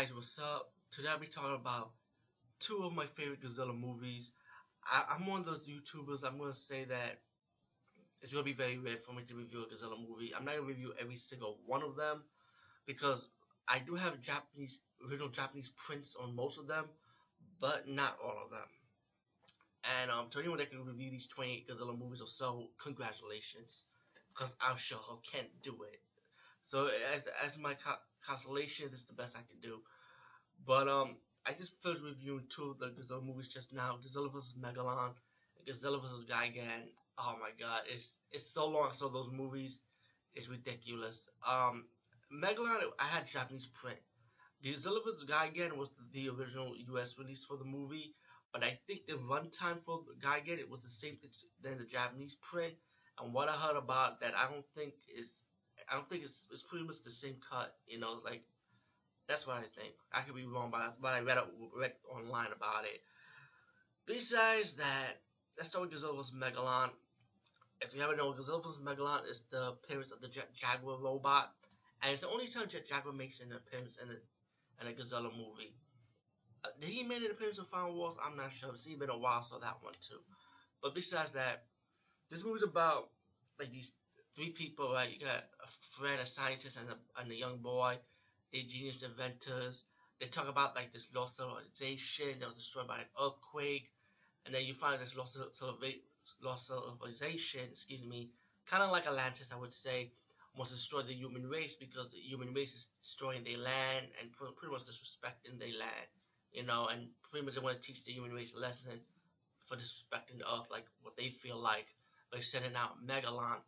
guys, what's up? Today I'll be talking about two of my favorite Godzilla movies. I, am one of those YouTubers, I'm going to say that it's going to be very rare for me to review a Godzilla movie. I'm not going to review every single one of them because I do have Japanese, original Japanese prints on most of them, but not all of them. And um, to anyone that can review these 28 Godzilla movies or so, congratulations, because I'm sure how can't do it. So as as my co consolation, this is the best I can do. But um, I just finished reviewing two of the Godzilla movies just now: Godzilla vs. Megalon, and Godzilla vs. Gigan. Oh my God, it's it's so long I saw those movies. It's ridiculous. Um, Megalon, I had Japanese print. Godzilla vs. Gigan was the, original U.S. release for the movie, but I think the runtime for Gigan it was the same thing than the Japanese print. And what I heard about that, I don't think is I don't think it's it's pretty much the same cut. You know, like that's what I think. I could be wrong, but I, read, read online about it. Besides that, start with Godzilla vs. Megalon. If you haven't know, Godzilla vs. Megalon is the appearance of the Jet Jaguar robot, and it's the only time Jet Jaguar makes an appearance in a, in a Godzilla movie. Uh, did he make an appearance in Final Wars? I'm not sure. It's been a while, so that one too. But besides that, this movie's about like these three people, right? You got a friend, a scientist, and a, and a young boy. They're genius inventors. They talk about like this lost civilization that was destroyed by an earthquake, and then you find this lost lost civilization, excuse me, kind of like Atlantis, I would say, to destroy the human race because the human race is destroying their land and pretty much disrespecting their land, you know, and pretty much they want to teach the human race a lesson for disrespecting the earth, like what they feel like by sending out Megalon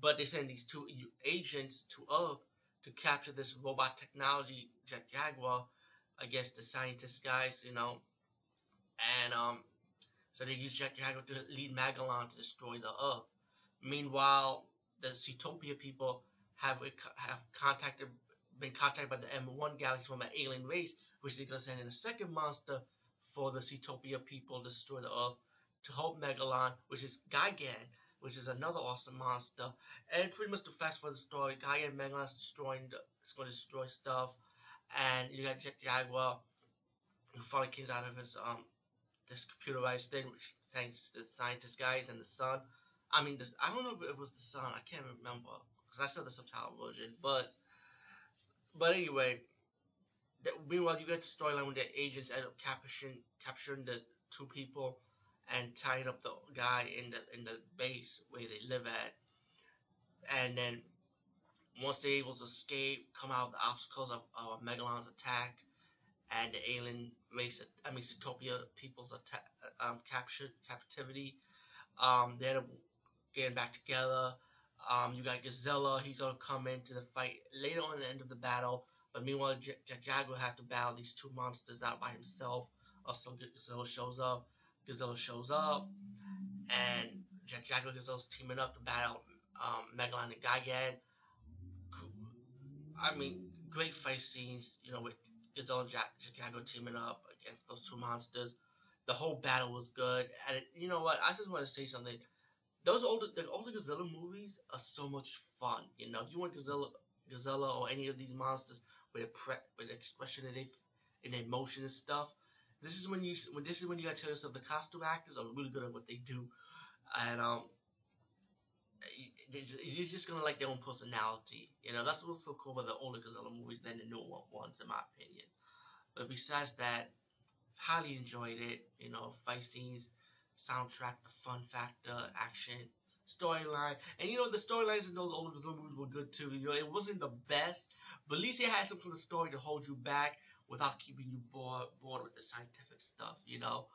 but they send these two agents to Earth to capture this robot technology Jet Jaguar against the scientist guys, you know. And um, so they use Jet Jaguar to lead Megalon to destroy the Earth. Meanwhile, the Seatopia people have have contacted been contacted by the M1 galaxy from an alien race, which they're gonna send in a second monster for the Seatopia people to destroy the Earth to help Megalon, which is Gigan which is another awesome monster. And pretty much the fast for the story, Gigan Megalon's destroying the, is going to destroy stuff, and you got Jet Jaguar who finally comes out of his um this computerized thing, which thanks to the scientist guys and the sun. I mean, this, I don't know if it was the sun. I can't remember because I saw the subtitle version, but but anyway. That, meanwhile, you get the storyline where the agents end up capturing capturing the two people and tying up the guy in the in the base where they live at. And then once they're able to escape, come out of the obstacles of, of Megalon's attack, and the alien race, I mean, Seatopia people's attack, um, captured captivity, um, they're getting back together. Um, you got Godzilla, he's gonna come into the fight later on the end of the battle. But meanwhile, J- Jaguar have to battle these two monsters out by himself. Also, Godzilla shows up. Godzilla shows up, and Jet Jaguar Godzilla's teaming up to battle um, Megalon and Gigan. I mean, great fight scenes, you know, with Godzilla and Jet Jaguar teaming up against those two monsters. The whole battle was good, and it, you know what? I just want to say something. Those older, the older Godzilla movies are so much fun. You know, if you want Godzilla, Godzilla or any of these monsters with a pre- with expression in their in their motion and stuff, this is when you when this is when you gotta tell yourself the costume actors are really good at what they do, and um, you're just gonna like their own personality. You know that's what's so cool about the older Godzilla movies than the newer ones, in my opinion. But besides that, highly enjoyed it. You know, fight scenes, soundtrack, the fun factor, action, storyline, and you know the storylines in those older Godzilla movies were good too. You know, it wasn't the best, but at least it had some of story to hold you back without keeping you bored bored with the scientific stuff, you know.